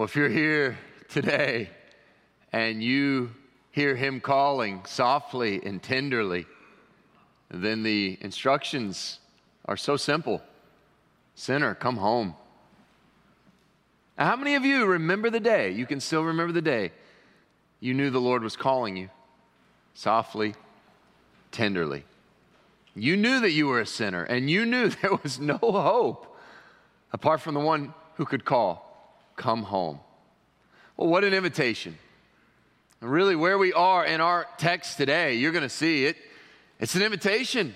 Well, if you're here today and you hear him calling softly and tenderly, then the instructions are so simple Sinner, come home. Now, how many of you remember the day? You can still remember the day you knew the Lord was calling you softly, tenderly. You knew that you were a sinner, and you knew there was no hope apart from the one who could call, Come home. Well, what an invitation. And Really, where we are in our text today, you're going to see it. It's an invitation.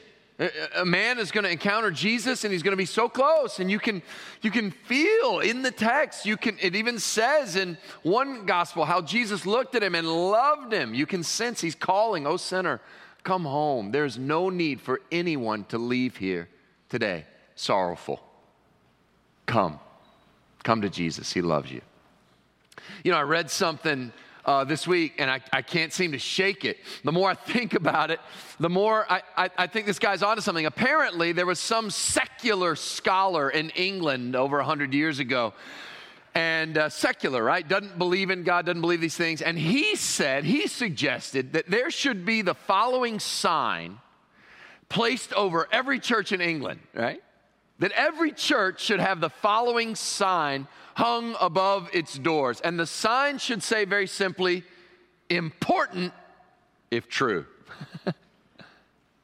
A man is going to encounter Jesus and he's going to be so close and you can you can feel in the text you can it even says in one gospel how Jesus looked at him and loved him. You can sense he's calling, "Oh sinner, come home." There's no need for anyone to leave here today sorrowful. Come. Come to Jesus. He loves you. You know, I read something uh, this week, and I, I can't seem to shake it. The more I think about it, the more I, I, I think this guy's onto something. Apparently, there was some secular scholar in England over 100 years ago and uh, secular, right? Doesn't believe in God, doesn't believe these things. And he said, he suggested that there should be the following sign placed over every church in England, right? That every church should have the following sign hung above its doors. And the sign should say very simply, important if true. he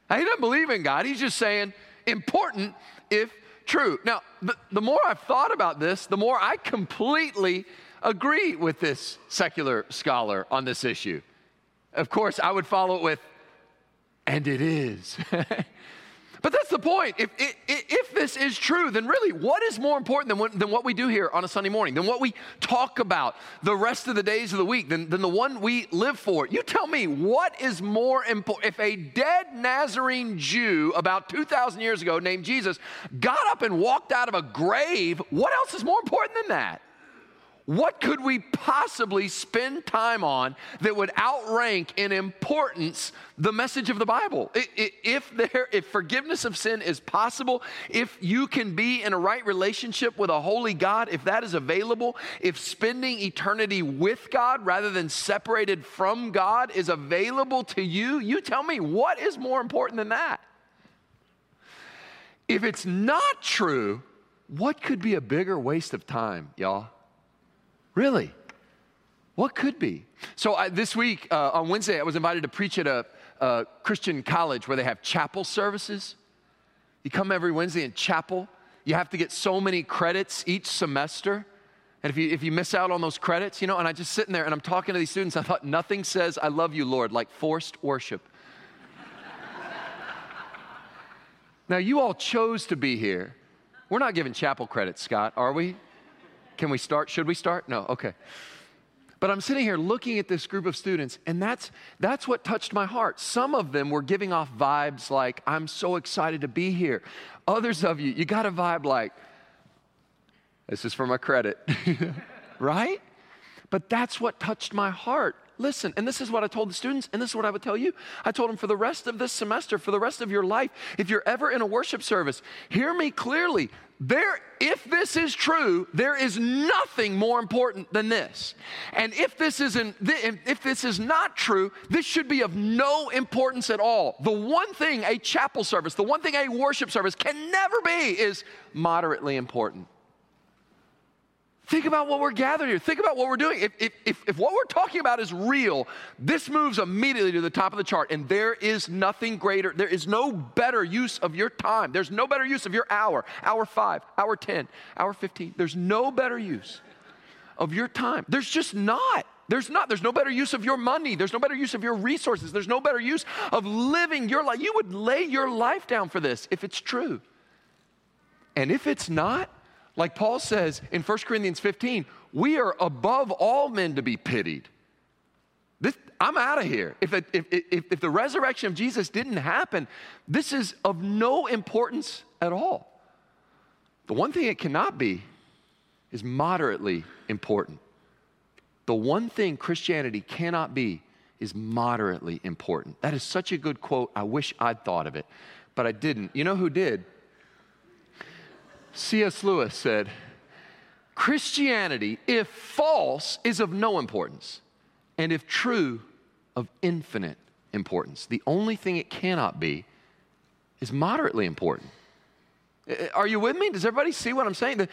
doesn't believe in God. He's just saying, important if true. Now, the, the more I've thought about this, the more I completely agree with this secular scholar on this issue. Of course, I would follow it with, and it is. But that's the point. If, if, if, this is true, then really, what is more important than what, than what we do here on a Sunday morning, than what we talk about the rest of the days of the week, than, than the one we live for? You tell me, what is more important? If a dead Nazarene Jew about 2,000 years ago named Jesus got up and walked out of a grave, what else is more important than that? What could we possibly spend time on that would outrank in importance the message of the Bible? If, there, if forgiveness of sin is possible, if you can be in a right relationship with a holy God, if that is available, if spending eternity with God rather than separated from God is available to you, you tell me what is more important than that? If it's not true, what could be a bigger waste of time, y'all? Really? What could be? So I, this week uh, on Wednesday, I was invited to preach at a, a Christian college where they have chapel services. You come every Wednesday in chapel. You have to get so many credits each semester. And if you, if you miss out on those credits, you know, and I just sitting there and I'm talking to these students, I thought nothing says, I love you, Lord, like forced worship. now, you all chose to be here. We're not giving chapel credits, Scott, are we? Can we start? Should we start? No, okay. But I'm sitting here looking at this group of students, and that's, that's what touched my heart. Some of them were giving off vibes like, I'm so excited to be here. Others of you, you got a vibe like, this is for my credit, right? But that's what touched my heart. Listen, and this is what I told the students, and this is what I would tell you. I told them for the rest of this semester, for the rest of your life, if you're ever in a worship service, hear me clearly. There, if this is true, there is nothing more important than this. And if this isn't, if this is not true, this should be of no importance at all. The one thing a chapel service, the one thing a worship service can never be is moderately important. Think about what we're gathered here. Think about what we're doing. If, if, if, if, what we're talking about is real, this moves immediately to the top of the chart. And there is nothing greater. There is no better use of your time. There's no better use of your hour, hour five, hour 10, hour 15. There's no better use of your time. There's just not. There's not. There's no better use of your money. There's no better use of your resources. There's no better use of living your life. You would lay your life down for this if it's true. And if it's not, like Paul says in 1 Corinthians 15, we are above all men to be pitied. This, I'm out of here. If, it, if, if, if the resurrection of Jesus didn't happen, this is of no importance at all. The one thing it cannot be is moderately important. The one thing Christianity cannot be is moderately important. That is such a good quote. I wish I'd thought of it, but I didn't. You know who did? C.S. Lewis said, Christianity, if false, is of no importance, and if true, of infinite importance. The only thing it cannot be is moderately important. Uh, are you with me? Does everybody see what I'm saying?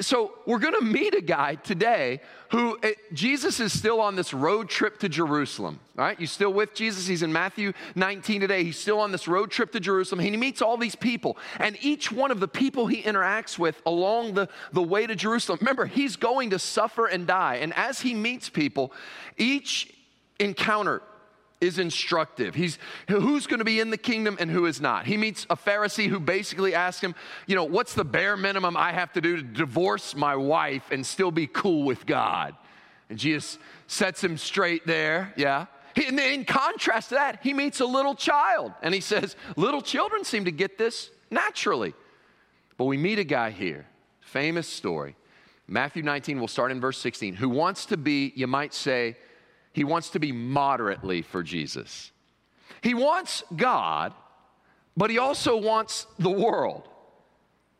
So, we're going to meet a guy today who uh, Jesus is still on this road trip to Jerusalem. All right, you still with Jesus? He's in Matthew 19 today. He's still on this road trip to Jerusalem. He meets all these people, and each one of the people he interacts with along the, the way to Jerusalem, remember, he's going to suffer and die. And as he meets people, each encounter is instructive. He's who's going to be in the kingdom and who is not. He meets a Pharisee who basically asks him, you know, what's the bare minimum I have to do to divorce my wife and still be cool with God? And Jesus sets him straight there, yeah. And in contrast to that, he meets a little child and he says, Little children seem to get this naturally. But we meet a guy here, famous story. Matthew 19, we'll start in verse 16, who wants to be, you might say, he wants to be moderately for Jesus. He wants God, but he also wants the world.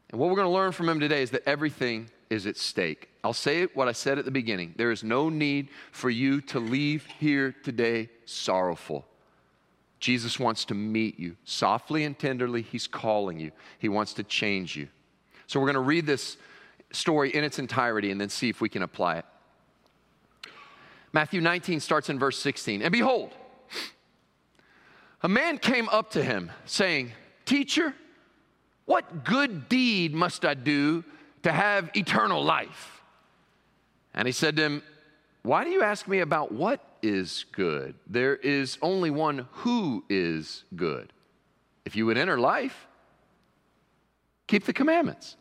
And what we're going to learn from him today is that everything is at stake. I'll say what I said at the beginning. There is no need for you to leave here today sorrowful. Jesus wants to meet you softly and tenderly. He's calling you, He wants to change you. So, we're going to read this story in its entirety and then see if we can apply it. Matthew 19 starts in verse 16. And behold, a man came up to him, saying, Teacher, what good deed must I do to have eternal life? And he said to him, Why do you ask me about what is good? There is only one who is good. If you would enter life, keep the commandments.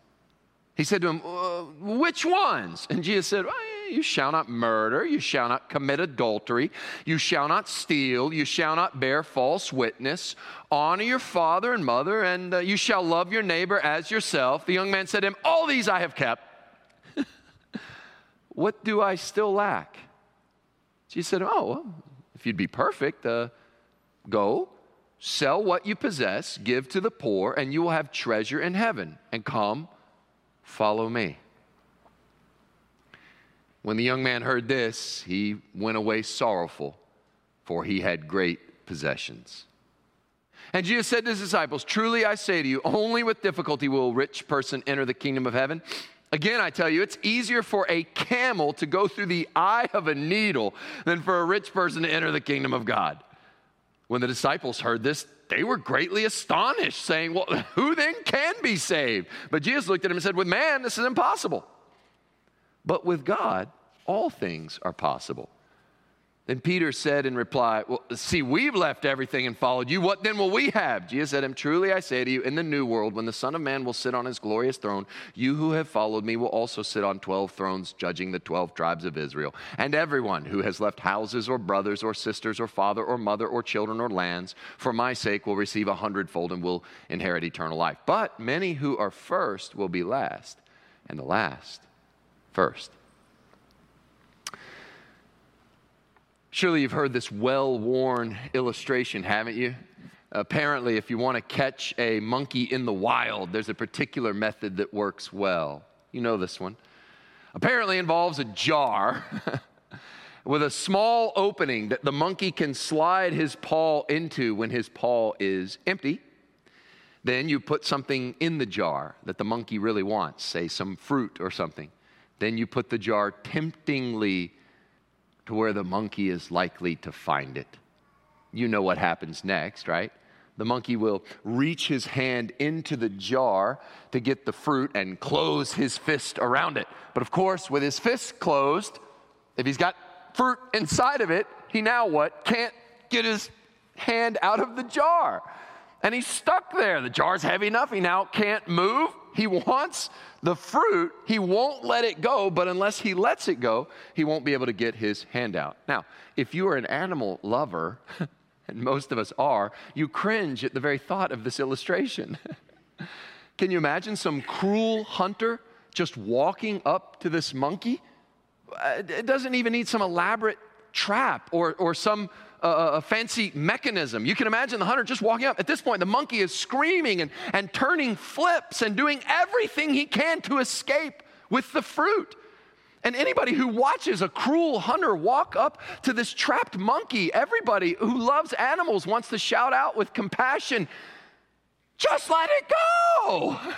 He said to him, uh, Which ones? And Jesus said, well, you shall not murder, you shall not commit adultery, you shall not steal, you shall not bear false witness, honor your father and mother, and uh, you shall love your neighbor as yourself. The young man said to him, All these I have kept. what do I still lack? She said, Oh, well, if you'd be perfect, uh, go, sell what you possess, give to the poor, and you will have treasure in heaven, and come, follow me. When the young man heard this, he went away sorrowful, for he had great possessions. And Jesus said to his disciples, Truly I say to you, only with difficulty will a rich person enter the kingdom of heaven. Again, I tell you, it's easier for a camel to go through the eye of a needle than for a rich person to enter the kingdom of God. When the disciples heard this, they were greatly astonished, saying, Well, who then can be saved? But Jesus looked at him and said, With man, this is impossible. But with God, all things are possible. Then Peter said in reply, Well, see, we've left everything and followed you. What then will we have? Jesus said to him, Truly I say to you, in the new world, when the Son of Man will sit on his glorious throne, you who have followed me will also sit on 12 thrones, judging the 12 tribes of Israel. And everyone who has left houses or brothers or sisters or father or mother or children or lands for my sake will receive a hundredfold and will inherit eternal life. But many who are first will be last, and the last first. Surely you've heard this well worn illustration, haven't you? Apparently, if you want to catch a monkey in the wild, there's a particular method that works well. You know this one. Apparently, involves a jar with a small opening that the monkey can slide his paw into when his paw is empty. Then you put something in the jar that the monkey really wants, say some fruit or something. Then you put the jar temptingly to where the monkey is likely to find it. You know what happens next, right? The monkey will reach his hand into the jar to get the fruit and close his fist around it. But of course, with his fist closed, if he's got fruit inside of it, he now what? Can't get his hand out of the jar. And he's stuck there. The jar's heavy enough, he now can't move. He wants the fruit, he won't let it go, but unless he lets it go, he won't be able to get his hand out. Now, if you are an animal lover, and most of us are, you cringe at the very thought of this illustration. Can you imagine some cruel hunter just walking up to this monkey? Uh, it doesn't even need some elaborate trap or, or some a, a, fancy mechanism. You can imagine the hunter just walking up. At this point, the monkey is screaming and, and turning flips and doing everything he can to escape with the fruit. And anybody who watches a cruel hunter walk up to this trapped monkey, everybody who loves animals wants to shout out with compassion, just let it go.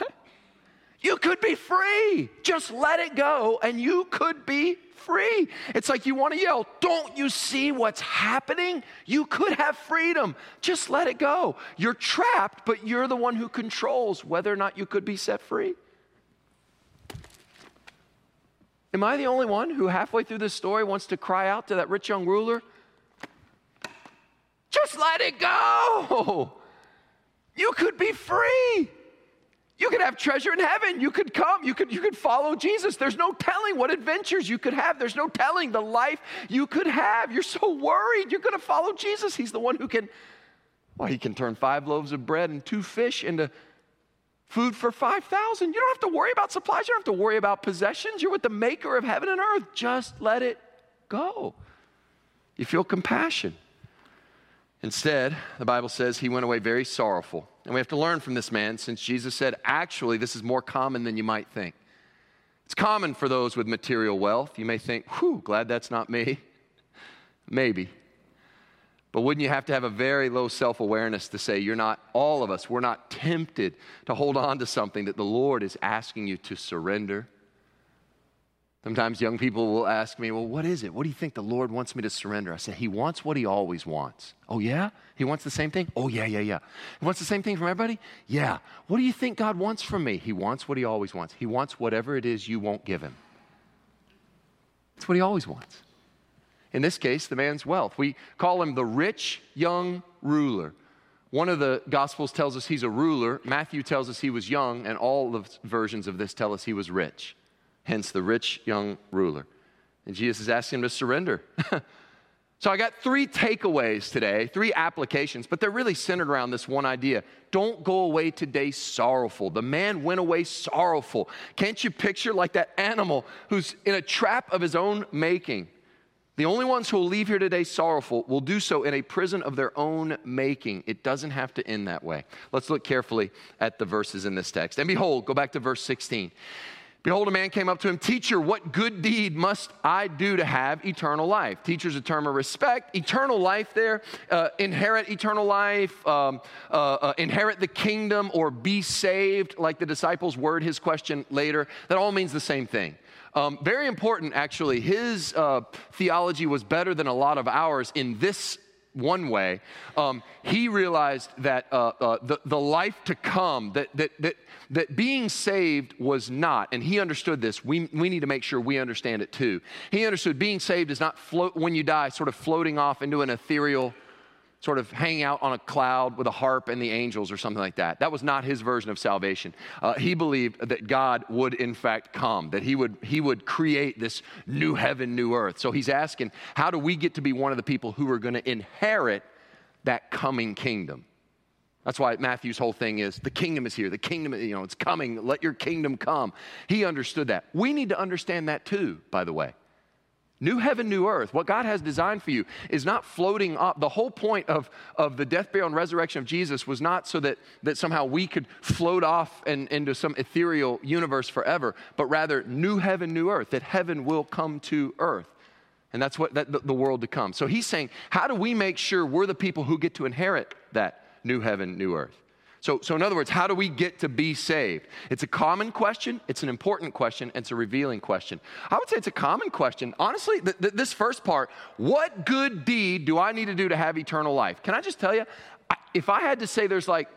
You could be free. Just let it go and you could be free. It's like you want to yell, Don't you see what's happening? You could have freedom. Just let it go. You're trapped, but you're the one who controls whether or not you could be set free. Am I the only one who, halfway through this story, wants to cry out to that rich young ruler? Just let it go. You could be free. You could have treasure in heaven. You could come. You could, you could follow Jesus. There's no telling what adventures you could have. There's no telling the life you could have. You're so worried. You're going to follow Jesus. He's the one who can, well, he can turn five loaves of bread and two fish into food for 5,000. You don't have to worry about supplies. You don't have to worry about possessions. You're with the maker of heaven and earth. Just let it go. You feel compassion. Instead, the Bible says he went away very sorrowful. And we have to learn from this man since Jesus said, actually, this is more common than you might think. It's common for those with material wealth. You may think, whew, glad that's not me. Maybe. But wouldn't you have to have a very low self awareness to say, you're not, all of us, we're not tempted to hold on to something that the Lord is asking you to surrender? Sometimes young people will ask me, Well, what is it? What do you think the Lord wants me to surrender? I say, He wants what He always wants. Oh, yeah? He wants the same thing? Oh, yeah, yeah, yeah. He wants the same thing from everybody? Yeah. What do you think God wants from me? He wants what He always wants. He wants whatever it is you won't give Him. That's what He always wants. In this case, the man's wealth. We call him the rich young ruler. One of the Gospels tells us he's a ruler. Matthew tells us he was young, and all the versions of this tell us he was rich hence the rich young ruler. And Jesus is asking him to surrender. so I got three takeaways today, three applications, but they're really centered around this one idea. Don't go away today sorrowful. The man went away sorrowful. Can't you picture like that animal who's in a trap of his own making? The only ones who will leave here today sorrowful will do so in a prison of their own making. It doesn't have to end that way. Let's look carefully at the verses in this text. And behold, go back to verse 16. Behold, a man came up to him, Teacher, what good deed must I do to have eternal life? Teacher's a term of respect. Eternal life there, uh, inherit eternal life, um, uh, uh, inherit the kingdom, or be saved, like the disciples word his question later. That all means the same thing. Um, very important, actually. His uh, theology was better than a lot of ours in this one way. Um, he realized that uh, uh, the, the life to come, that, that, that, that being saved was not, and he understood this. We, we need to make sure we understand it too. He understood being saved is not float when you die, sort of floating off into an ethereal sort of hang out on a cloud with a harp and the angels or something like that. That was not his version of salvation. Uh, he believed that God would in fact come, that he would, he would create this new heaven, new earth. So he's asking, how do we get to be one of the people who are going to inherit that coming kingdom? That's why Matthew's whole thing is the kingdom is here. The kingdom, you know, it's coming. Let your kingdom come. He understood that. We need to understand that too, by the way. New heaven, new earth. What God has designed for you is not floating up. The whole point of, of the death, burial, and resurrection of Jesus was not so that, that somehow we could float off and, into some ethereal universe forever, but rather new heaven, new earth, that heaven will come to earth. And that's what that, the, the world to come. So he's saying, how do we make sure we're the people who get to inherit that new heaven, new earth? So, so, in other words, how do we get to be saved? It's a common question, it's an important question, and it's a revealing question. I would say it's a common question. Honestly, th- th- this first part what good deed do I need to do to have eternal life? Can I just tell you, I, if I had to say there's like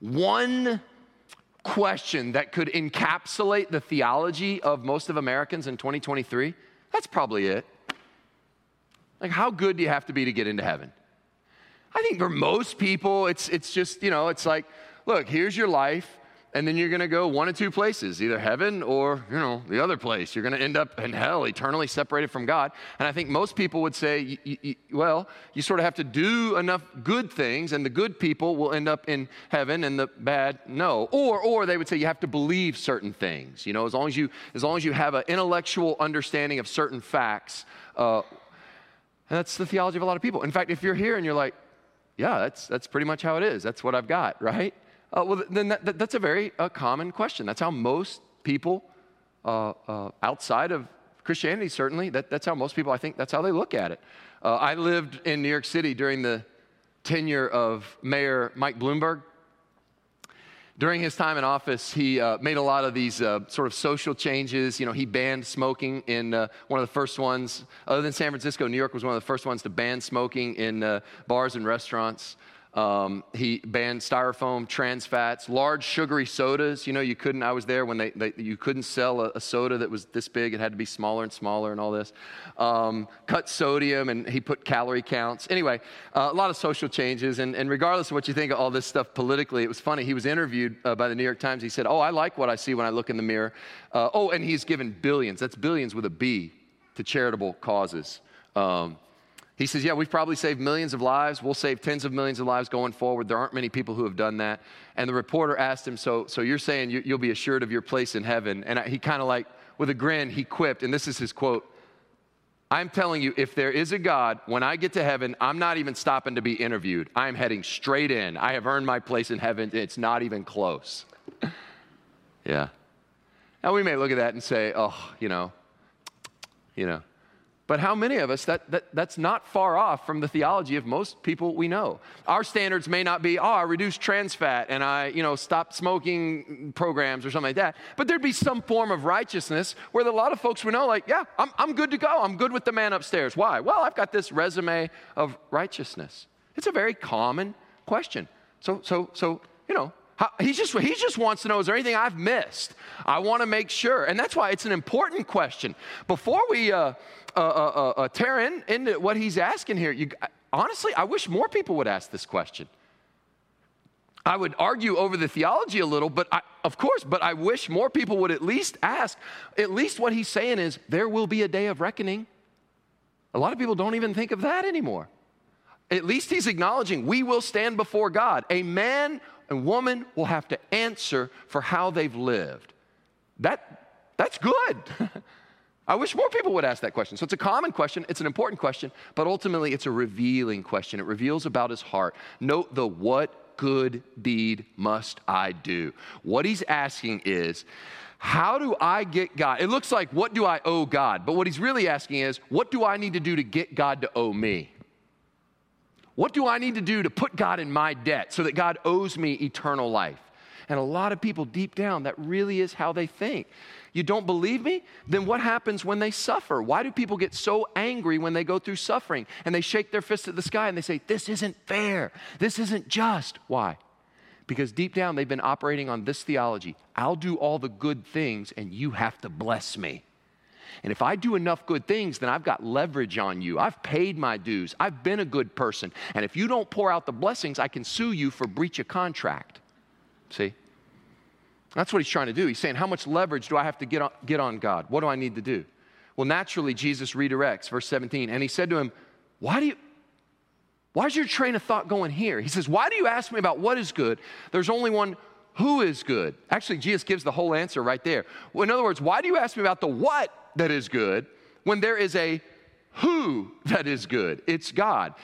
one question that could encapsulate the theology of most of Americans in 2023, that's probably it. Like, how good do you have to be to get into heaven? I think for most people, it's, it's just, you know, it's like, look, here's your life, and then you're going to go one of two places, either heaven or, you know, the other place. You're going to end up in hell, eternally separated from God. And I think most people would say, well, you sort of have to do enough good things, and the good people will end up in heaven, and the bad, no. Or, or they would say you have to believe certain things. You know, as long as you, as long as you have an intellectual understanding of certain facts, uh, and that's the theology of a lot of people. In fact, if you're here and you're like, yeah, that's, that's pretty much how it is. That's what I've got, right? Uh, well, then that, that, that's a very uh, common question. That's how most people uh, uh, outside of Christianity, certainly. That, that's how most people, I think, that's how they look at it. Uh, I lived in New York City during the tenure of Mayor Mike Bloomberg. During his time in office, he uh, made a lot of these uh, sort of social changes. You know, he banned smoking in uh, one of the first ones, other than San Francisco, New York was one of the first ones to ban smoking in uh, bars and restaurants. Um, he banned styrofoam, trans fats, large sugary sodas. You know, you couldn't, I was there when they, they you couldn't sell a, a, soda that was this big. It had to be smaller and smaller and all this. Um, cut sodium, and he put calorie counts. Anyway, uh, a lot of social changes. And, and, regardless of what you think of all this stuff politically, it was funny. He was interviewed uh, by the New York Times. He said, Oh, I like what I see when I look in the mirror. Uh, oh, and he's given billions, that's billions with a B, to charitable causes. Um, he says, Yeah, we've probably saved millions of lives. We'll save tens of millions of lives going forward. There aren't many people who have done that. And the reporter asked him, So, so you're saying you, will be assured of your place in heaven? And he kind of like, with a grin, he quipped, and this is his quote I'm telling you, if there is a God, when I get to heaven, I'm not even stopping to be interviewed. I'm heading straight in. I have earned my place in heaven. It's not even close. yeah. Now we may look at that and say, oh, you know, you know, but how many of us, that, that, that's not far off from the theology of most people we know. Our standards may not be, oh, I reduce trans fat and I, you know, stop smoking programs or something like that. But there'd be some form of righteousness where a lot of folks would know, like, yeah, I'm, I'm good to go. I'm good with the man upstairs. Why? Well, I've got this resume of righteousness. It's a very common question. So, so, so, you know, he just, he just wants to know, is there anything I've missed? I want to make sure. And that's why it's an important question. Before we uh, uh, uh, uh, uh tear in, into what he's asking here, you, honestly, I wish more people would ask this question. I would argue over the theology a little, but I, of course, but I wish more people would at least ask. At least what he's saying is there will be a day of reckoning. A lot of people don't even think of that anymore. At least he's acknowledging we will stand before God. A man and woman will have to answer for how they've lived. That, that's good. I wish more people would ask that question. So it's a common question, it's an important question, but ultimately it's a revealing question. It reveals about his heart. Note the what good deed must I do? What he's asking is, how do I get God? It looks like, what do I owe God? But what he's really asking is, what do I need to do to get God to owe me? What do I need to do to put God in my debt so that God owes me eternal life? And a lot of people deep down, that really is how they think. You don't believe me? Then what happens when they suffer? Why do people get so angry when they go through suffering and they shake their fist at the sky and they say, This isn't fair. This isn't just? Why? Because deep down they've been operating on this theology I'll do all the good things and you have to bless me. And if I do enough good things, then I've got leverage on you. I've paid my dues. I've been a good person. And if you don't pour out the blessings, I can sue you for breach of contract. See? That's what he's trying to do. He's saying, How much leverage do I have to get on, get on God? What do I need to do? Well, naturally, Jesus redirects, verse 17. And he said to him, Why do you. Why is your train of thought going here? He says, Why do you ask me about what is good? There's only one who is good. Actually, Jesus gives the whole answer right there. In other words, why do you ask me about the what that is good when there is a who that is good. It's God.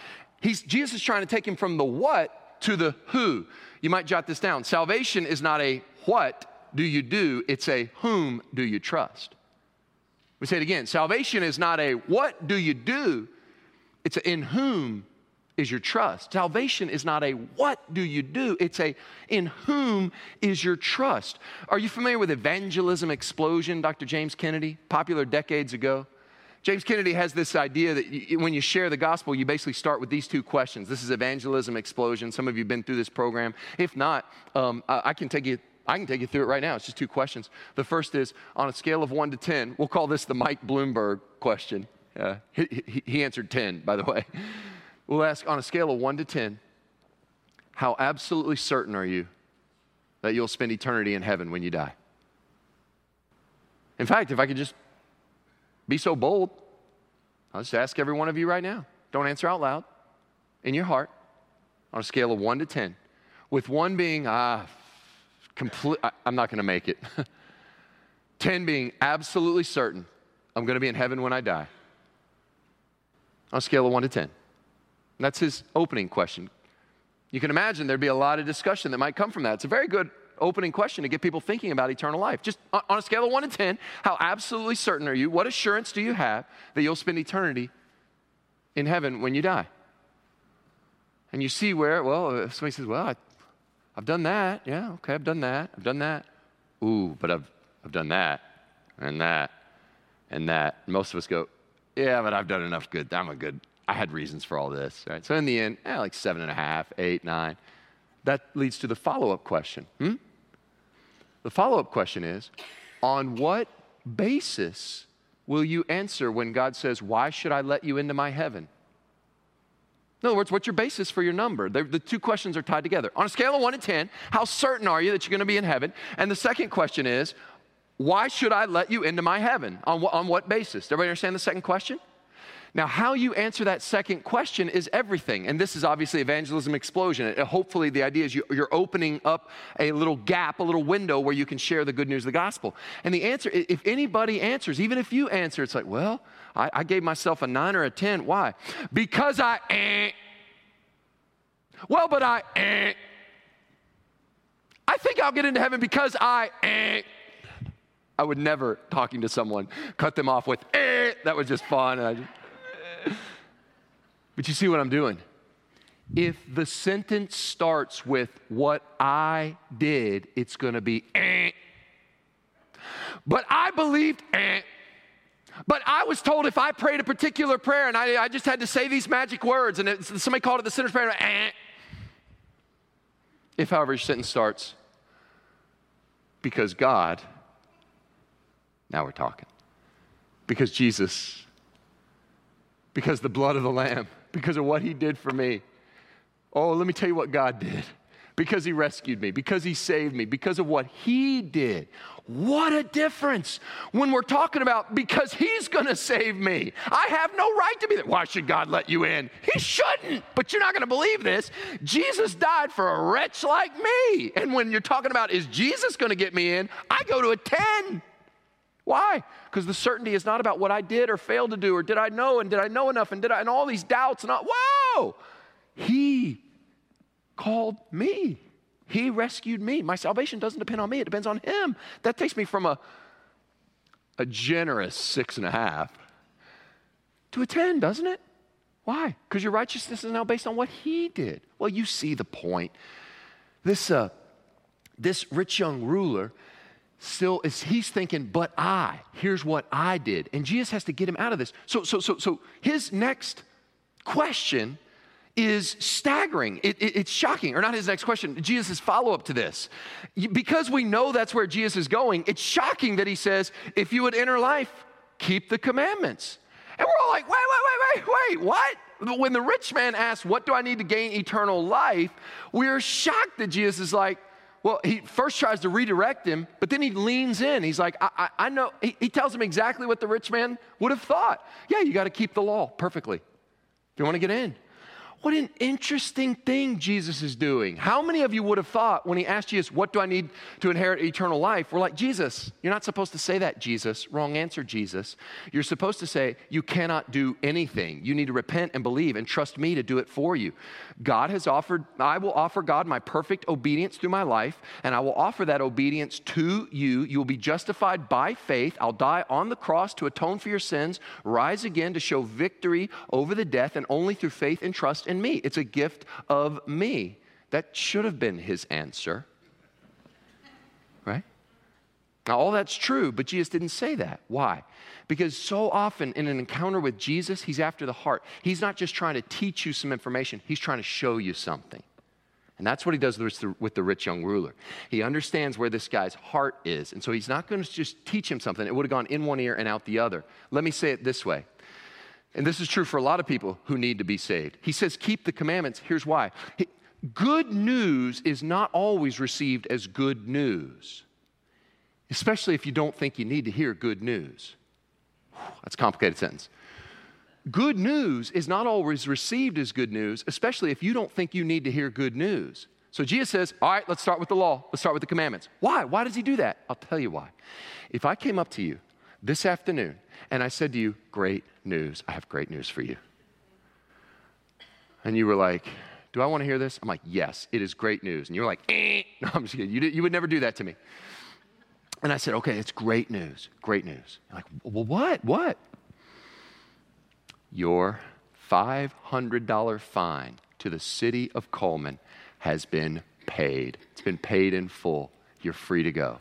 He's, Jesus is trying to take him from the what to the who. You might jot this down. Salvation is not a what do you do, it's a whom do you trust. We say it again. Salvation is not a what do you do, it's a in whom is your trust. Salvation is not a what do you do, it's a in whom is your trust. Are you familiar with evangelism explosion, Dr. James Kennedy, popular decades ago? James Kennedy has this idea that you, when you share the gospel, you basically start with these two questions. This is evangelism explosion. Some of you have been through this program. If not, um, I can take you. I can take you through it right now. It's just two questions. The first is on a scale of one to 10, we'll call this the Mike Bloomberg question. Uh, he, he, he answered 10, by the way. We'll ask on a scale of one to 10, how absolutely certain are you that you'll spend eternity in heaven when you die? In fact, if I could just be so bold, I'll just ask every one of you right now. Don't answer out loud. In your heart, on a scale of one to 10, with one being, ah, complete, I'm not going to make it. 10 being absolutely certain I'm going to be in heaven when I die. On a scale of one to 10. That's his opening question. You can imagine there'd be a lot of discussion that might come from that. It's a very good opening question to get people thinking about eternal life. Just on, a scale of one to 10, how absolutely certain are you? What assurance do you have that you'll spend eternity in heaven when you die? And you see where, well, somebody says, well, I, I've done that. Yeah, okay, I've done that. I've done that. Ooh, but I've, I've done that and that and that. Most of us go, yeah, but I've done enough good. I'm a good, I had reasons for all this, right? So in the end, eh, like seven and a half, eight, nine. That leads to the follow up question. Hmm? The follow up question is on what basis will you answer when God says, Why should I let you into my heaven? In other words, what's your basis for your number? The, the, two questions are tied together. On a scale of 1 to 10, how certain are you that you're going to be in heaven? And the second question is, why should I let you into my heaven? On, on what basis? Everybody understand the second question? Now, how you answer that second question is everything. And this is obviously evangelism explosion. It, hopefully, the idea is you, are opening up a little gap, a little window where you can share the good news of the gospel. And the answer, if anybody answers, even if you answer, it's like, well, I, I gave myself a nine or a 10. Why? Because I, eh. Well, but I, eh. I think I'll get into heaven because I, eh. I would never, talking to someone, cut them off with, eh. That was just fun. But you see what I'm doing? If the sentence starts with what I did, it's going to be, eh. But I believed, eh. But I was told if I prayed a particular prayer and I, I just had to say these magic words, and it, somebody called it the sinner's prayer, eh. If, however, your sentence starts, because God now we're talking. Because Jesus, because the blood of the Lamb, because of what He did for me. Oh, let me tell you what God did. Because He rescued me, because He saved me, because of what He did. What a difference when we're talking about because He's gonna save me. I have no right to be there. Why should God let you in? He shouldn't, but you're not gonna believe this. Jesus died for a wretch like me. And when you're talking about is Jesus gonna get me in, I go to a 10. Why? Because the certainty is not about what I did or failed to do, or did I know and did I know enough and did I, and all these doubts and all, whoa! He called me. He rescued me. My salvation doesn't depend on me, it depends on Him. That takes me from a, a generous six and a half to a 10, doesn't it? Why? Because your righteousness is now based on what He did. Well, you see the point. This, uh, this rich young ruler still is he's thinking, but I, here's what I did. And Jesus has to get him out of this. So, so, so, so his next question is staggering. It, it, it's shocking, or not his next question, Jesus' follow up to this. Because we know that's where Jesus is going, it's shocking that he says, if you would enter life, keep the commandments. And we're all like, wait, wait, wait, wait, wait, what? When the rich man asks, what do I need to gain eternal life? We're shocked that Jesus is like, well, he first tries to redirect him, but then he leans in. He's like, I, I, I know. He, he, tells him exactly what the rich man would have thought. Yeah, you got to keep the law perfectly. If you want to get in. What an interesting thing Jesus is doing. How many of you would have thought when he asked Jesus, What do I need to inherit eternal life? We're like, Jesus, you're not supposed to say that, Jesus. Wrong answer, Jesus. You're supposed to say, You cannot do anything. You need to repent and believe and trust me to do it for you. God has offered, I will offer God my perfect obedience through my life, and I will offer that obedience to you. You will be justified by faith. I'll die on the cross to atone for your sins, rise again to show victory over the death, and only through faith and trust in me. It's a gift of me. That should have been his answer. Right? Now, all that's true, but Jesus didn't say that. Why? Because so often in an encounter with Jesus, he's after the heart. He's not just trying to teach you some information, he's trying to show you something. And that's what he does with the rich young ruler. He understands where this guy's heart is. And so he's not going to just teach him something. It would have gone in one ear and out the other. Let me say it this way and this is true for a lot of people who need to be saved. He says, keep the commandments. Here's why good news is not always received as good news, especially if you don't think you need to hear good news. That's a complicated sentence. Good news is not always received as good news, especially if you don't think you need to hear good news. So Jesus says, All right, let's start with the law. Let's start with the commandments. Why? Why does he do that? I'll tell you why. If I came up to you this afternoon and I said to you, Great news. I have great news for you. And you were like, Do I want to hear this? I'm like, Yes, it is great news. And you were like, eh, No, I'm just kidding. You, you would never do that to me. And I said, Okay, it's great news. Great news. You're like, Well, what? What? Your $500 fine to the city of Cullman has been paid. It's been paid in full. You're free to go.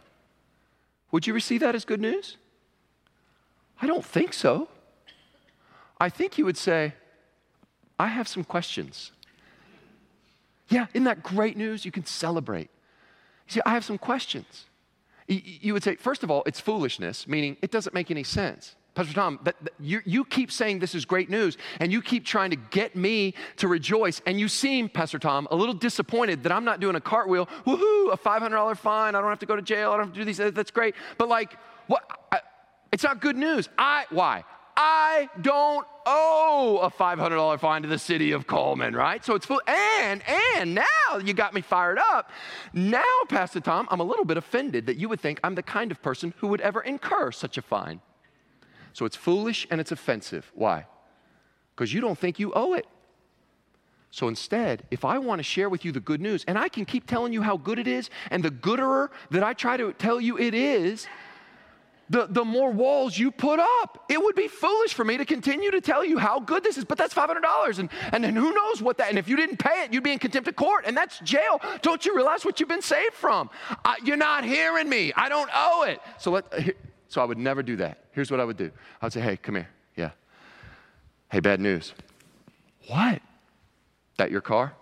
Would you receive that as good news? I don't think so. I think you would say, I have some questions. Yeah, isn't that great news? You can celebrate. You see, I have some questions. You would say, first of all, it's foolishness, meaning it doesn't make any sense. Pastor Tom, that, that, you, you keep saying this is great news, and you keep trying to get me to rejoice, and you seem, Pastor Tom, a little disappointed that I'm not doing a cartwheel. Woohoo, a $500 fine. I don't have to go to jail. I don't have to do these. That's great. But like, what? I, it's not good news. I why? I don't owe a $500 fine to the city of Cullman, right? So it's full. And, and now you got me fired up. Now, Pastor Tom, I'm a little bit offended that you would think I'm the kind of person who would ever incur such a fine. So it's foolish and it's offensive. Why? Because you don't think you owe it. So instead, if I want to share with you the good news, and I can keep telling you how good it is, and the gooder that I try to tell you it is, the, the more walls you put up. It would be foolish for me to continue to tell you how good this is, but that's $500. And, and then who knows what that, and if you didn't pay it, you'd be in contempt of court, and that's jail. Don't you realize what you've been saved from? I, you're not hearing me. I don't owe it. So, let, uh, so I would never do that. Here's what I would do I would say, hey, come here. Yeah. Hey, bad news. What? That your car?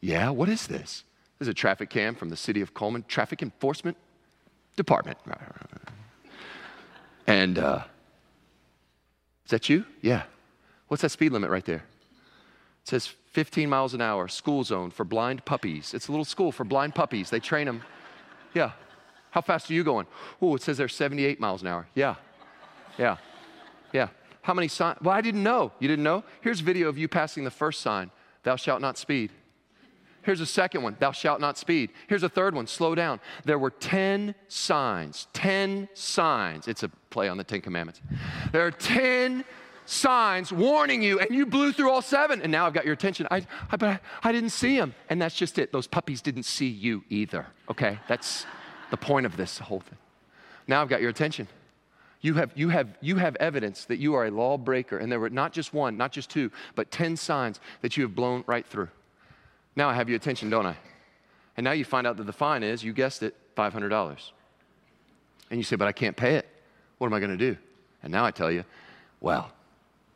Yeah, what is this? This is a traffic cam from the city of Cullman Traffic Enforcement Department. And uh, is that you? Yeah. What's that speed limit right there? It says 15 miles an hour, school zone for blind puppies. It's a little school for blind puppies. They train them. Yeah. How fast are you going? Oh, it says they're 78 miles an hour. Yeah. Yeah. Yeah. How many signs? Well, I didn't know. You didn't know? Here's video of you passing the first sign Thou shalt not speed. Here's a second one, thou shalt not speed. Here's a third one, slow down. There were 10 signs, 10 signs. It's a play on the 10 commandments. There are 10 signs warning you, and you blew through all seven, and now I've got your attention. I, I, but I, I didn't see them. And that's just it. Those puppies didn't see you either, okay? That's the point of this whole thing. Now I've got your attention. You have, you, have, you have evidence that you are a lawbreaker, and there were not just one, not just two, but 10 signs that you have blown right through. Now I have your attention, don't I? And now you find out that the fine is, you guessed it, $500. And you say, but I can't pay it. What am I going to do? And now I tell you, well,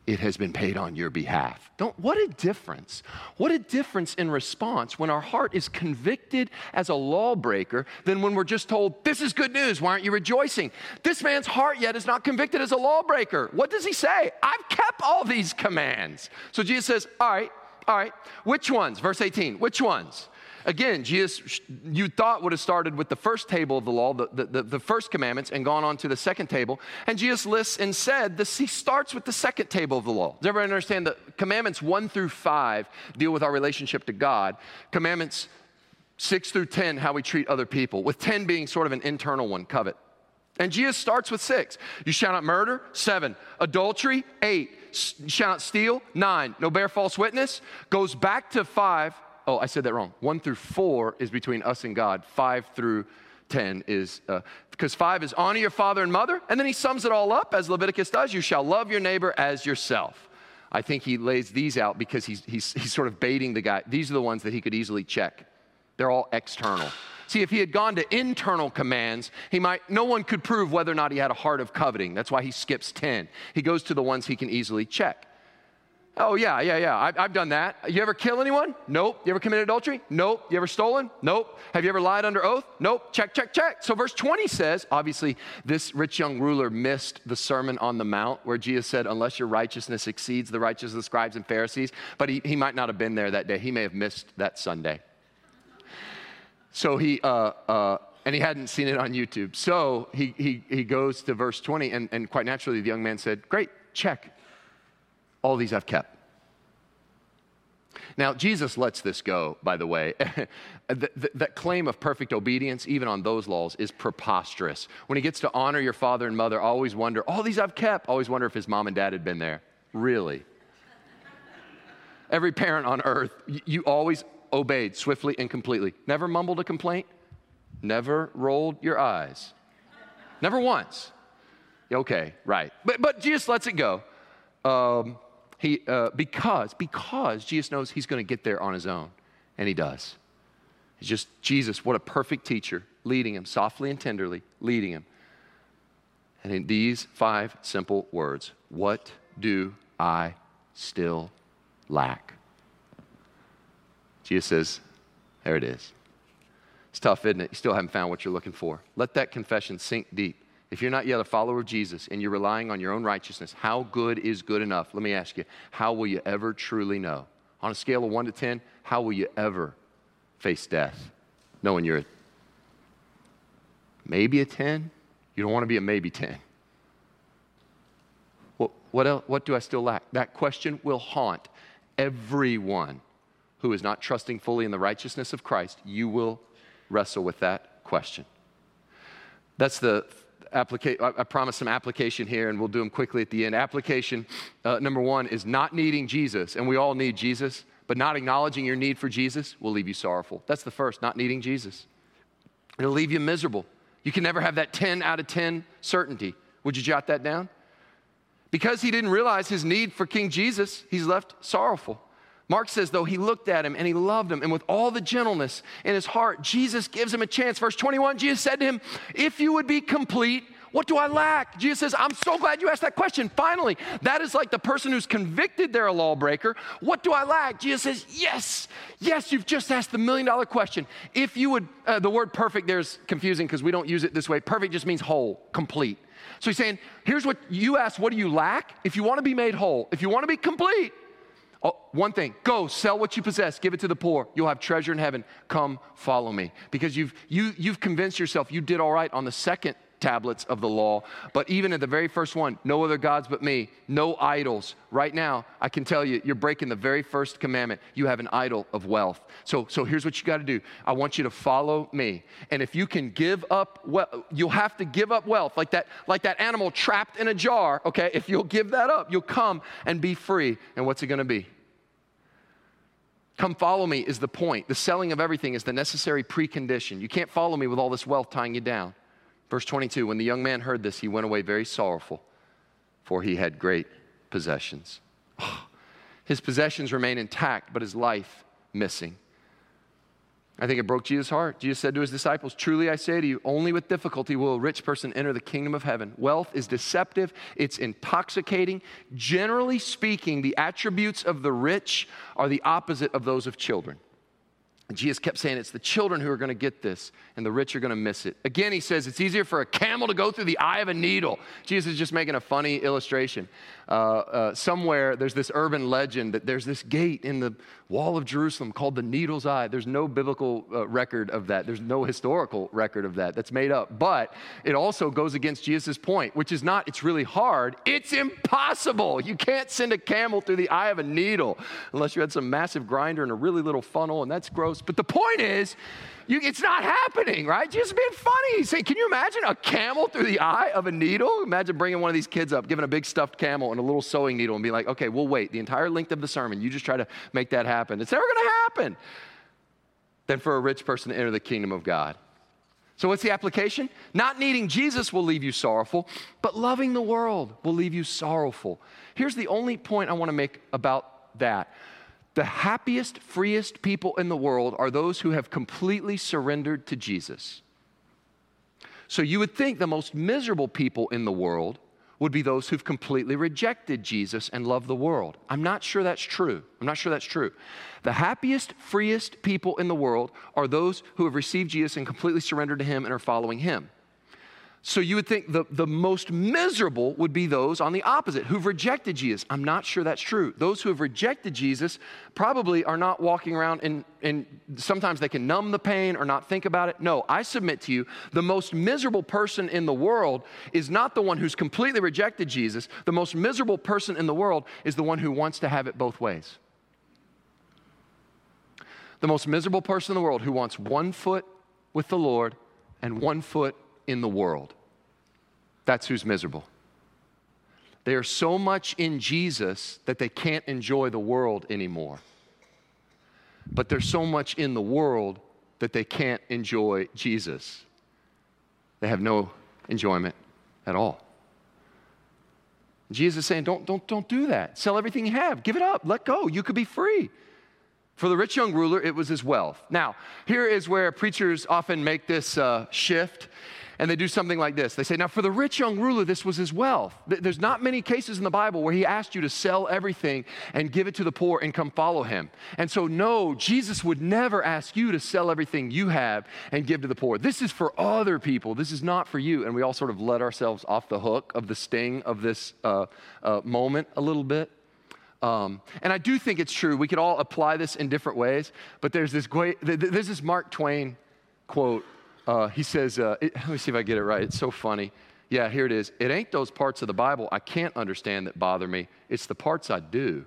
it has been paid on your behalf. Don't, what a difference. What a difference in response when our heart is convicted as a lawbreaker than when we're just told, This is good news. Why aren't you rejoicing? This man's heart yet is not convicted as a lawbreaker. What does he say? I've kept all these commands. So Jesus says, All right, all right, which ones? Verse 18, which ones? Again, Jesus, you thought would have started with the first table of the law, the, the, the, first commandments, and gone on to the second table. And Jesus lists and said this, he starts with the second table of the law. Does everyone understand that commandments one through five deal with our relationship to God? Commandments six through 10, how we treat other people, with 10 being sort of an internal one, covet. And Jesus starts with six. You shall not murder, seven. Adultery, eight. You shall not steal, nine. No bear false witness. Goes back to five. Oh, I said that wrong. One through four is between us and God. Five through 10 is, uh, because five is honor your father and mother. And then he sums it all up as Leviticus does you shall love your neighbor as yourself. I think he lays these out because he's, he's, he's sort of baiting the guy. These are the ones that he could easily check. They're all external. See, if he had gone to internal commands, he might, no one could prove whether or not he had a heart of coveting. That's why he skips 10. He goes to the ones he can easily check. Oh, yeah, yeah, yeah. I've, I've, done that. You ever kill anyone? Nope. You ever committed adultery? Nope. You ever stolen? Nope. Have you ever lied under oath? Nope. Check, check, check. So, verse 20 says obviously, this rich young ruler missed the Sermon on the Mount where Jesus said, Unless your righteousness exceeds the righteousness of the scribes and Pharisees. But he, he might not have been there that day. He may have missed that Sunday. So he, uh, uh, and he hadn't seen it on YouTube. So he, he, he goes to verse 20, and, and quite naturally, the young man said, Great, check. All these I've kept. Now, Jesus lets this go, by the way. that claim of perfect obedience, even on those laws, is preposterous. When he gets to honor your father and mother, I always wonder, all these I've kept. Always wonder if his mom and dad had been there. Really? Every parent on earth, you always obeyed swiftly and completely. Never mumbled a complaint, never rolled your eyes. Never once. Okay, right. But, but Jesus lets it go. Um, he, uh, because, because Jesus knows he's going to get there on his own, and he does. It's just Jesus, what a perfect teacher, leading him softly and tenderly, leading him. And in these five simple words, what do I still lack? Jesus says, there it is. It's tough, isn't it? You still haven't found what you're looking for. Let that confession sink deep. If you're not yet a follower of Jesus and you're relying on your own righteousness, how good is good enough? Let me ask you, how will you ever truly know? On a scale of 1 to 10, how will you ever face death knowing you're a, maybe a 10? You don't want to be a maybe 10. What, what, else, what do I still lack? That question will haunt everyone who is not trusting fully in the righteousness of Christ. You will wrestle with that question. That's the application. I promise some application here, and we'll do them quickly at the end. Application uh, number one is not needing Jesus, and we all need Jesus, but not acknowledging your need for Jesus will leave you sorrowful. That's the first, not needing Jesus. It'll leave you miserable. You can never have that 10 out of 10 certainty. Would you jot that down? Because he didn't realize his need for King Jesus, he's left sorrowful. Mark says, though, he looked at him and he loved him, and with all the gentleness in his heart, Jesus gives him a chance. Verse 21 Jesus said to him, If you would be complete, what do I lack? Jesus says, I'm so glad you asked that question. Finally, that is like the person who's convicted they're a lawbreaker. What do I lack? Jesus says, Yes, yes, you've just asked the million dollar question. If you would, uh, the word perfect there's confusing because we don't use it this way. Perfect just means whole, complete. So he's saying, Here's what you ask, what do you lack? If you want to be made whole, if you want to be complete, Oh, one thing. Go sell what you possess. Give it to the poor. You'll have treasure in heaven. Come follow me. Because you've you, you've convinced yourself you did all right on the second tablets of the law. But even at the very first one no other gods but me no idols. Right now i can tell you you're breaking the very first commandment. You have an idol of wealth. So so here's what you got to do. I want you to follow me. And if you can give up well you'll have to give up wealth like that like that animal trapped in a jar okay? If you'll give that up you'll come and be free. And what's it going to be? Come follow me is the point. The selling of everything is the necessary precondition. You can't follow me with all this wealth tying you down. Verse 22 When the young man heard this, he went away very sorrowful, for he had great possessions. his possessions remain intact, but his life missing. I think it broke Jesus' heart. Jesus said to his disciples, Truly I say to you, only with difficulty will a rich person enter the kingdom of heaven. Wealth is deceptive, it's intoxicating. Generally speaking, the attributes of the rich are the opposite of those of children. Jesus kept saying it's the children who are going to get this, and the rich are going to miss it. Again, he says it's easier for a camel to go through the eye of a needle. Jesus is just making a funny illustration. Uh, uh, somewhere there's this urban legend that there's this gate in the wall of Jerusalem called the Needle's Eye. There's no biblical uh, record of that, there's no historical record of that. That's made up. But it also goes against Jesus' point, which is not it's really hard, it's impossible. You can't send a camel through the eye of a needle unless you had some massive grinder and a really little funnel, and that's gross. But the point is, you, it's not happening, right? Just being funny. Say, can you imagine a camel through the eye of a needle? Imagine bringing one of these kids up, giving a big stuffed camel and a little sewing needle, and be like, okay, we'll wait the entire length of the sermon. You just try to make that happen. It's never going to happen. Then for a rich person to enter the kingdom of God. So, what's the application? Not needing Jesus will leave you sorrowful, but loving the world will leave you sorrowful. Here's the only point I want to make about that. The happiest, freest people in the world are those who have completely surrendered to Jesus. So you would think the most miserable people in the world would be those who've completely rejected Jesus and love the world. I'm not sure that's true. I'm not sure that's true. The happiest, freest people in the world are those who have received Jesus and completely surrendered to Him and are following Him. So you would think the, the most miserable would be those on the opposite who've rejected Jesus. I'm not sure that's true. Those who have rejected Jesus probably are not walking around and, and sometimes they can numb the pain or not think about it. No, I submit to you, the most miserable person in the world is not the one who's completely rejected Jesus. The most miserable person in the world is the one who wants to have it both ways. The most miserable person in the world who wants one foot with the Lord and one foot in the world. That's who's miserable. They are so much in Jesus that they can't enjoy the world anymore. But they're so much in the world that they can't enjoy Jesus. They have no enjoyment at all. Jesus is saying, don't, don't, don't do that. Sell everything you have. Give it up. Let go. You could be free. For the rich young ruler, it was his wealth. Now, here is where preachers often make this uh, shift and they do something like this. They say, Now, for the rich young ruler, this was his wealth. There's not many cases in the Bible where he asked you to sell everything and give it to the poor and come follow him. And so, no, Jesus would never ask you to sell everything you have and give to the poor. This is for other people. This is not for you. And we all sort of let ourselves off the hook of the sting of this uh, uh, moment a little bit. Um, and I do think it's true. We could all apply this in different ways, but there's this great, there's this Mark Twain quote uh, he says, uh, it, let me see if I get it right. It's so funny. Yeah, here it is. It ain't those parts of the Bible I can't understand that bother me, it's the parts I do.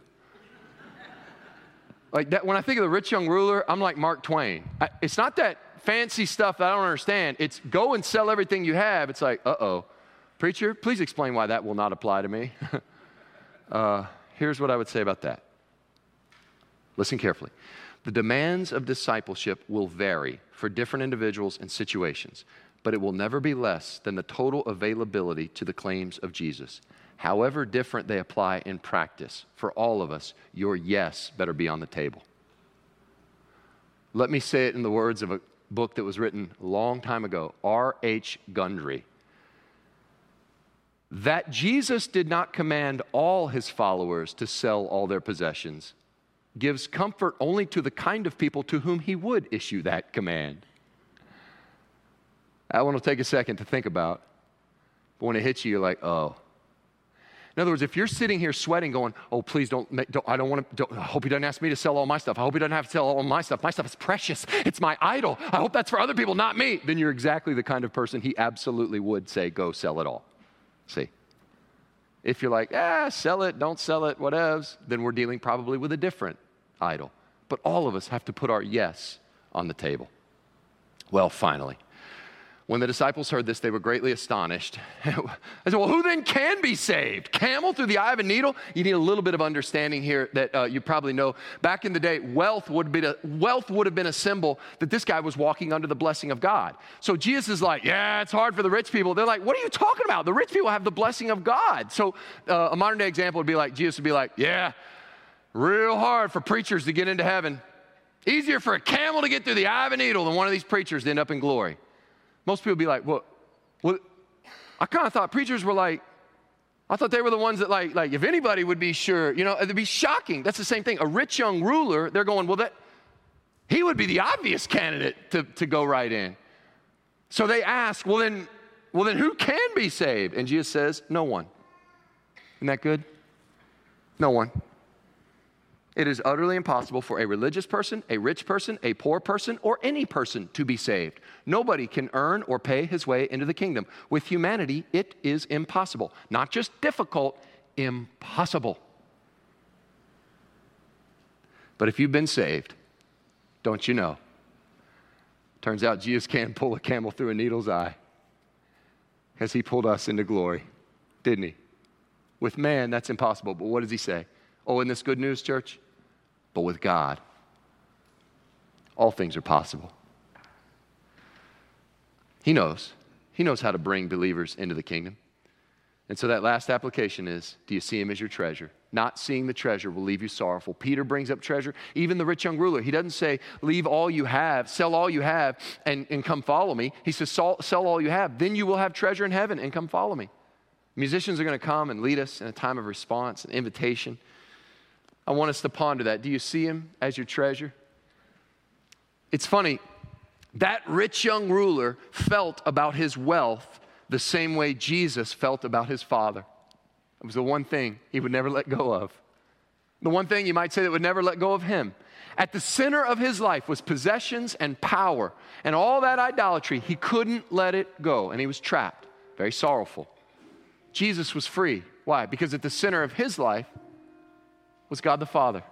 like that, when I think of the rich young ruler, I'm like Mark Twain. I, it's not that fancy stuff that I don't understand. It's go and sell everything you have. It's like, uh oh. Preacher, please explain why that will not apply to me. uh, here's what I would say about that. Listen carefully. The demands of discipleship will vary for different individuals and situations, but it will never be less than the total availability to the claims of Jesus. However different they apply in practice, for all of us, your yes better be on the table. Let me say it in the words of a book that was written a long time ago, R.H. Gundry. That Jesus did not command all his followers to sell all their possessions gives comfort only to the kind of people to whom he would issue that command. That one will take a second to think about. But when it hits you, you're like, oh. In other words, if you're sitting here sweating, going, "Oh, please don't, make, don't I don't want to. I hope he doesn't ask me to sell all my stuff. I hope he doesn't have to sell all my stuff. My stuff is precious. It's my idol. I hope that's for other people, not me." Then you're exactly the kind of person he absolutely would say, "Go sell it all." See. If you're like, ah, sell it, don't sell it, whatevs, then we're dealing probably with a different idol. But all of us have to put our yes on the table. Well, finally, when the disciples heard this, they were greatly astonished. I said, Well, who then can be saved? Camel through the eye of a needle? You need a little bit of understanding here that uh, you probably know. Back in the day, wealth would, be a, wealth would have been a symbol that this guy was walking under the blessing of God. So Jesus is like, Yeah, it's hard for the rich people. They're like, What are you talking about? The rich people have the blessing of God. So uh, a modern day example would be like, Jesus would be like, Yeah, real hard for preachers to get into heaven. Easier for a camel to get through the eye of a needle than one of these preachers to end up in glory. Most people be like, well, well I kind of thought preachers were like, I thought they were the ones that like, like if anybody would be sure, you know, it'd be shocking. That's the same thing. A rich young ruler, they're going, well, that he would be the obvious candidate to, to go right in. So they ask, well then, well then who can be saved? And Jesus says, no one. Isn't that good? No one. It is utterly impossible for a religious person, a rich person, a poor person, or any person to be saved. Nobody can earn or pay his way into the kingdom. With humanity, it is impossible. Not just difficult, impossible. But if you've been saved, don't you know? Turns out Jesus can pull a camel through a needle's eye as he pulled us into glory, didn't he? With man, that's impossible. But what does he say? Oh, in this good news, church? But with God, all things are possible. He knows. He knows how to bring believers into the kingdom. And so that last application is do you see him as your treasure? Not seeing the treasure will leave you sorrowful. Peter brings up treasure. Even the rich young ruler, he doesn't say, leave all you have, sell all you have, and, and come follow me. He says, sell, sell all you have, then you will have treasure in heaven and come follow me. Musicians are going to come and lead us in a time of response and invitation. I want us to ponder that. Do you see him as your treasure? It's funny, that rich young ruler felt about his wealth the same way Jesus felt about his father. It was the one thing he would never let go of. The one thing you might say that would never let go of him. At the center of his life was possessions and power and all that idolatry. He couldn't let it go, and he was trapped, very sorrowful. Jesus was free. Why? Because at the center of his life was God the Father.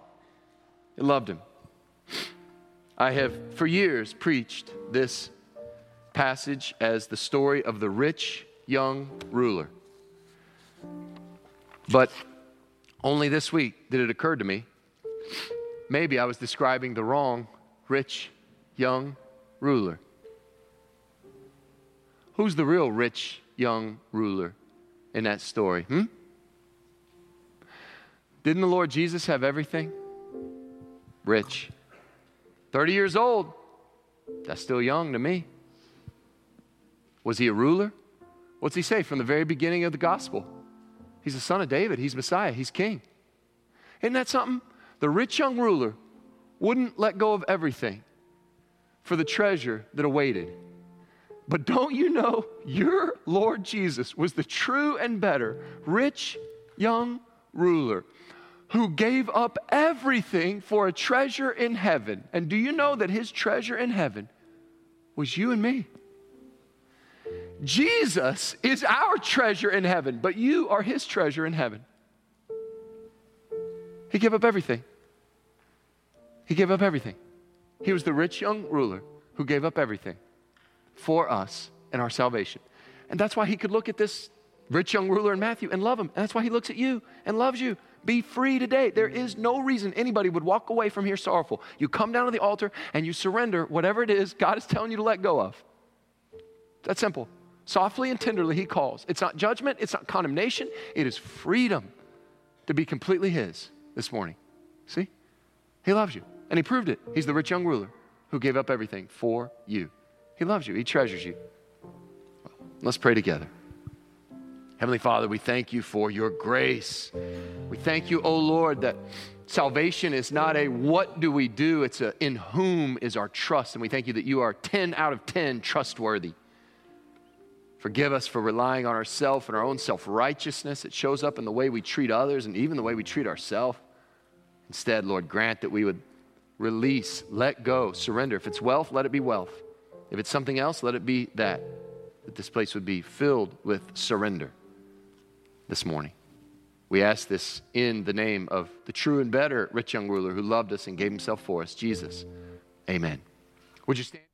He loved him. I have for years preached this passage as the story of the rich young ruler. But only this week did it occur to me maybe I was describing the wrong rich young ruler? Who's the real rich young ruler in that story? Hmm? Didn't the Lord Jesus have everything? Rich. 30 years old. That's still young to me. Was he a ruler? What's he say from the very beginning of the gospel? He's the son of David. He's Messiah. He's king. Isn't that something? The rich young ruler wouldn't let go of everything for the treasure that awaited. But don't you know your Lord Jesus was the true and better rich young ruler who gave up everything for a treasure in heaven? And do you know that his treasure in heaven was you and me? Jesus is our treasure in heaven, but you are his treasure in heaven. He gave up everything. He gave up everything. He was the rich young ruler who gave up everything for us and our salvation. And that's why he could look at this rich young ruler in Matthew and love him. And that's why he looks at you and loves you. Be free today. There is no reason anybody would walk away from here sorrowful. You come down to the altar and you surrender whatever it is God is telling you to let go of. That's simple. Softly and tenderly, he calls. It's not judgment, it's not condemnation, it is freedom to be completely his this morning. See? He loves you. And he proved it. He's the rich young ruler who gave up everything for you. He loves you, he treasures you. Let's pray together. Heavenly Father, we thank you for your grace. We thank you, O oh Lord, that salvation is not a what do we do, it's a in whom is our trust. And we thank you that you are 10 out of 10 trustworthy. Forgive us for relying on ourselves and our own self righteousness. It shows up in the way we treat others and even the way we treat ourselves. Instead, Lord, grant that we would release, let go, surrender. If it's wealth, let it be wealth. If it's something else, let it be that. That this place would be filled with surrender this morning. We ask this in the name of the true and better rich young ruler who loved us and gave himself for us, Jesus. Amen. Would you stand?